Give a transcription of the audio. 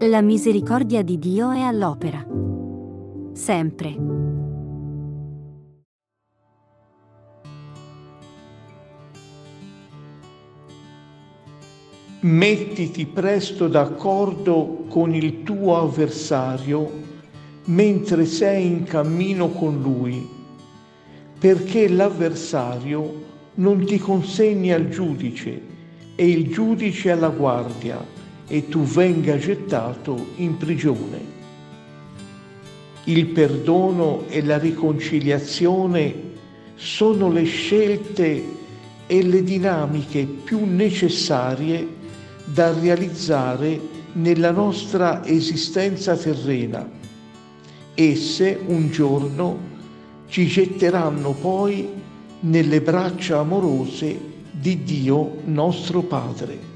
La misericordia di Dio è all'opera. Sempre. Mettiti presto d'accordo con il tuo avversario mentre sei in cammino con lui, perché l'avversario non ti consegni al giudice e il giudice alla guardia e tu venga gettato in prigione. Il perdono e la riconciliazione sono le scelte e le dinamiche più necessarie da realizzare nella nostra esistenza terrena. Esse un giorno ci getteranno poi nelle braccia amorose di Dio nostro Padre.